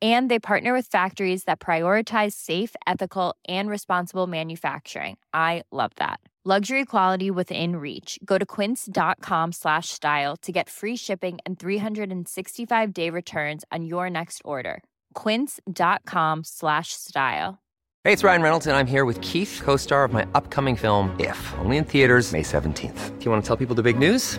and they partner with factories that prioritize safe ethical and responsible manufacturing. I love that. Luxury quality within reach. Go to quince.com slash style to get free shipping and 365 day returns on your next order. quince.com slash style. Hey it's ryan reynolds and i'm here with keith co-star of my upcoming film if only in theaters may 17th do you want to tell people the big news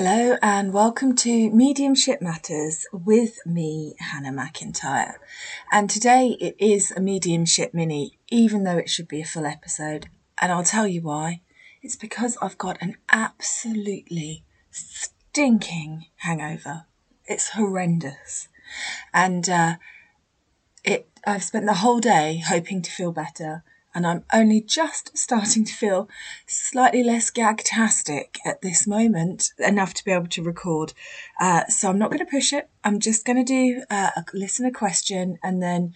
Hello and welcome to Mediumship Matters with me, Hannah McIntyre. And today it is a mediumship mini, even though it should be a full episode. And I'll tell you why. It's because I've got an absolutely stinking hangover. It's horrendous. And uh, it I've spent the whole day hoping to feel better and I'm only just starting to feel slightly less gagtastic at this moment, enough to be able to record. Uh, so I'm not going to push it. I'm just going to do uh, a listener question, and then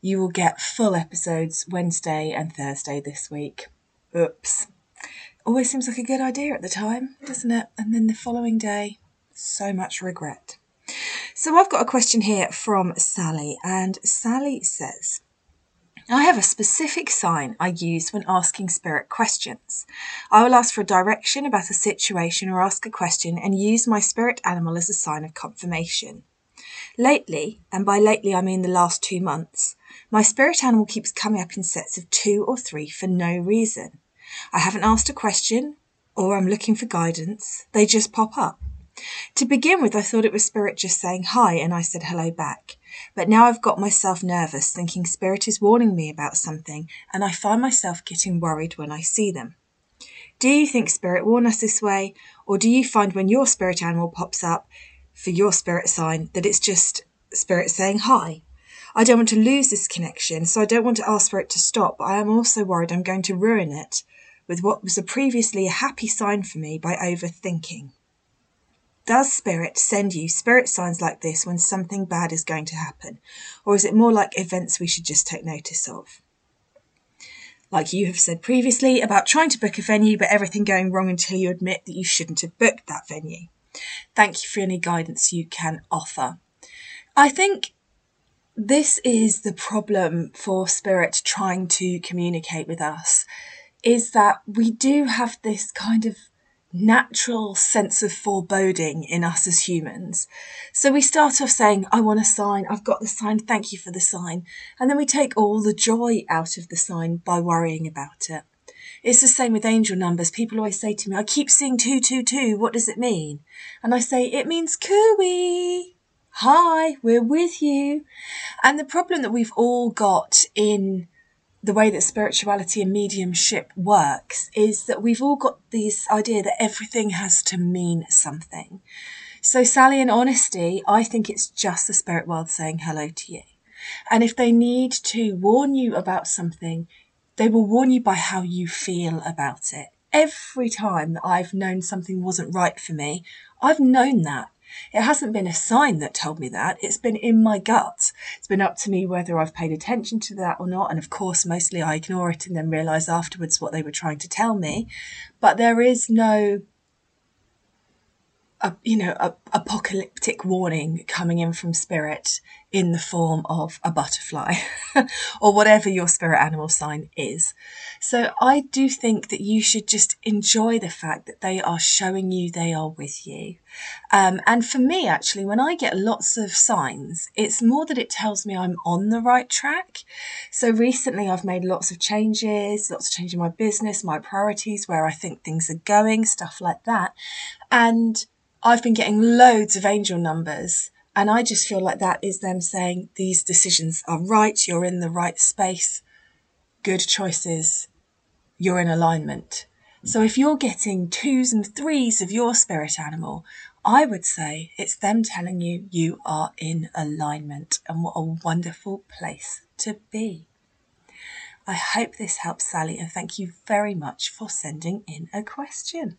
you will get full episodes Wednesday and Thursday this week. Oops. Always seems like a good idea at the time, doesn't it? And then the following day, so much regret. So I've got a question here from Sally, and Sally says, I have a specific sign I use when asking spirit questions. I will ask for a direction about a situation or ask a question and use my spirit animal as a sign of confirmation. Lately, and by lately I mean the last two months, my spirit animal keeps coming up in sets of two or three for no reason. I haven't asked a question or I'm looking for guidance, they just pop up. To begin with, I thought it was Spirit just saying hi, and I said hello back. But now I've got myself nervous, thinking Spirit is warning me about something, and I find myself getting worried when I see them. Do you think Spirit warn us this way, or do you find when your spirit animal pops up for your spirit sign that it's just Spirit saying hi? I don't want to lose this connection, so I don't want to ask for it to stop, but I am also worried I'm going to ruin it with what was a previously a happy sign for me by overthinking. Does spirit send you spirit signs like this when something bad is going to happen? Or is it more like events we should just take notice of? Like you have said previously about trying to book a venue, but everything going wrong until you admit that you shouldn't have booked that venue. Thank you for any guidance you can offer. I think this is the problem for spirit trying to communicate with us is that we do have this kind of natural sense of foreboding in us as humans. So we start off saying, I want a sign, I've got the sign, thank you for the sign. And then we take all the joy out of the sign by worrying about it. It's the same with angel numbers. People always say to me, I keep seeing 222, what does it mean? And I say, it means cooey. Hi, we're with you. And the problem that we've all got in the way that spirituality and mediumship works is that we've all got this idea that everything has to mean something. So, Sally, in honesty, I think it's just the spirit world saying hello to you. And if they need to warn you about something, they will warn you by how you feel about it. Every time that I've known something wasn't right for me, I've known that. It hasn't been a sign that told me that. It's been in my gut. It's been up to me whether I've paid attention to that or not. And of course, mostly I ignore it and then realize afterwards what they were trying to tell me. But there is no a, you know, a, apocalyptic warning coming in from spirit in the form of a butterfly or whatever your spirit animal sign is. So I do think that you should just enjoy the fact that they are showing you they are with you. Um, and for me, actually, when I get lots of signs, it's more that it tells me I'm on the right track. So recently I've made lots of changes, lots of change in my business, my priorities, where I think things are going, stuff like that. And I've been getting loads of angel numbers. And I just feel like that is them saying these decisions are right, you're in the right space, good choices, you're in alignment. So if you're getting twos and threes of your spirit animal, I would say it's them telling you you are in alignment and what a wonderful place to be. I hope this helps, Sally, and thank you very much for sending in a question.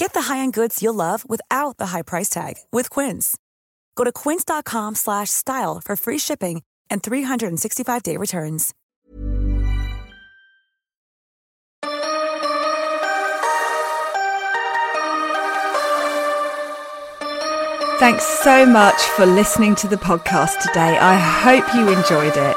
Get the high-end goods you'll love without the high price tag with Quince. Go to quince.com slash style for free shipping and 365-day returns. Thanks so much for listening to the podcast today. I hope you enjoyed it.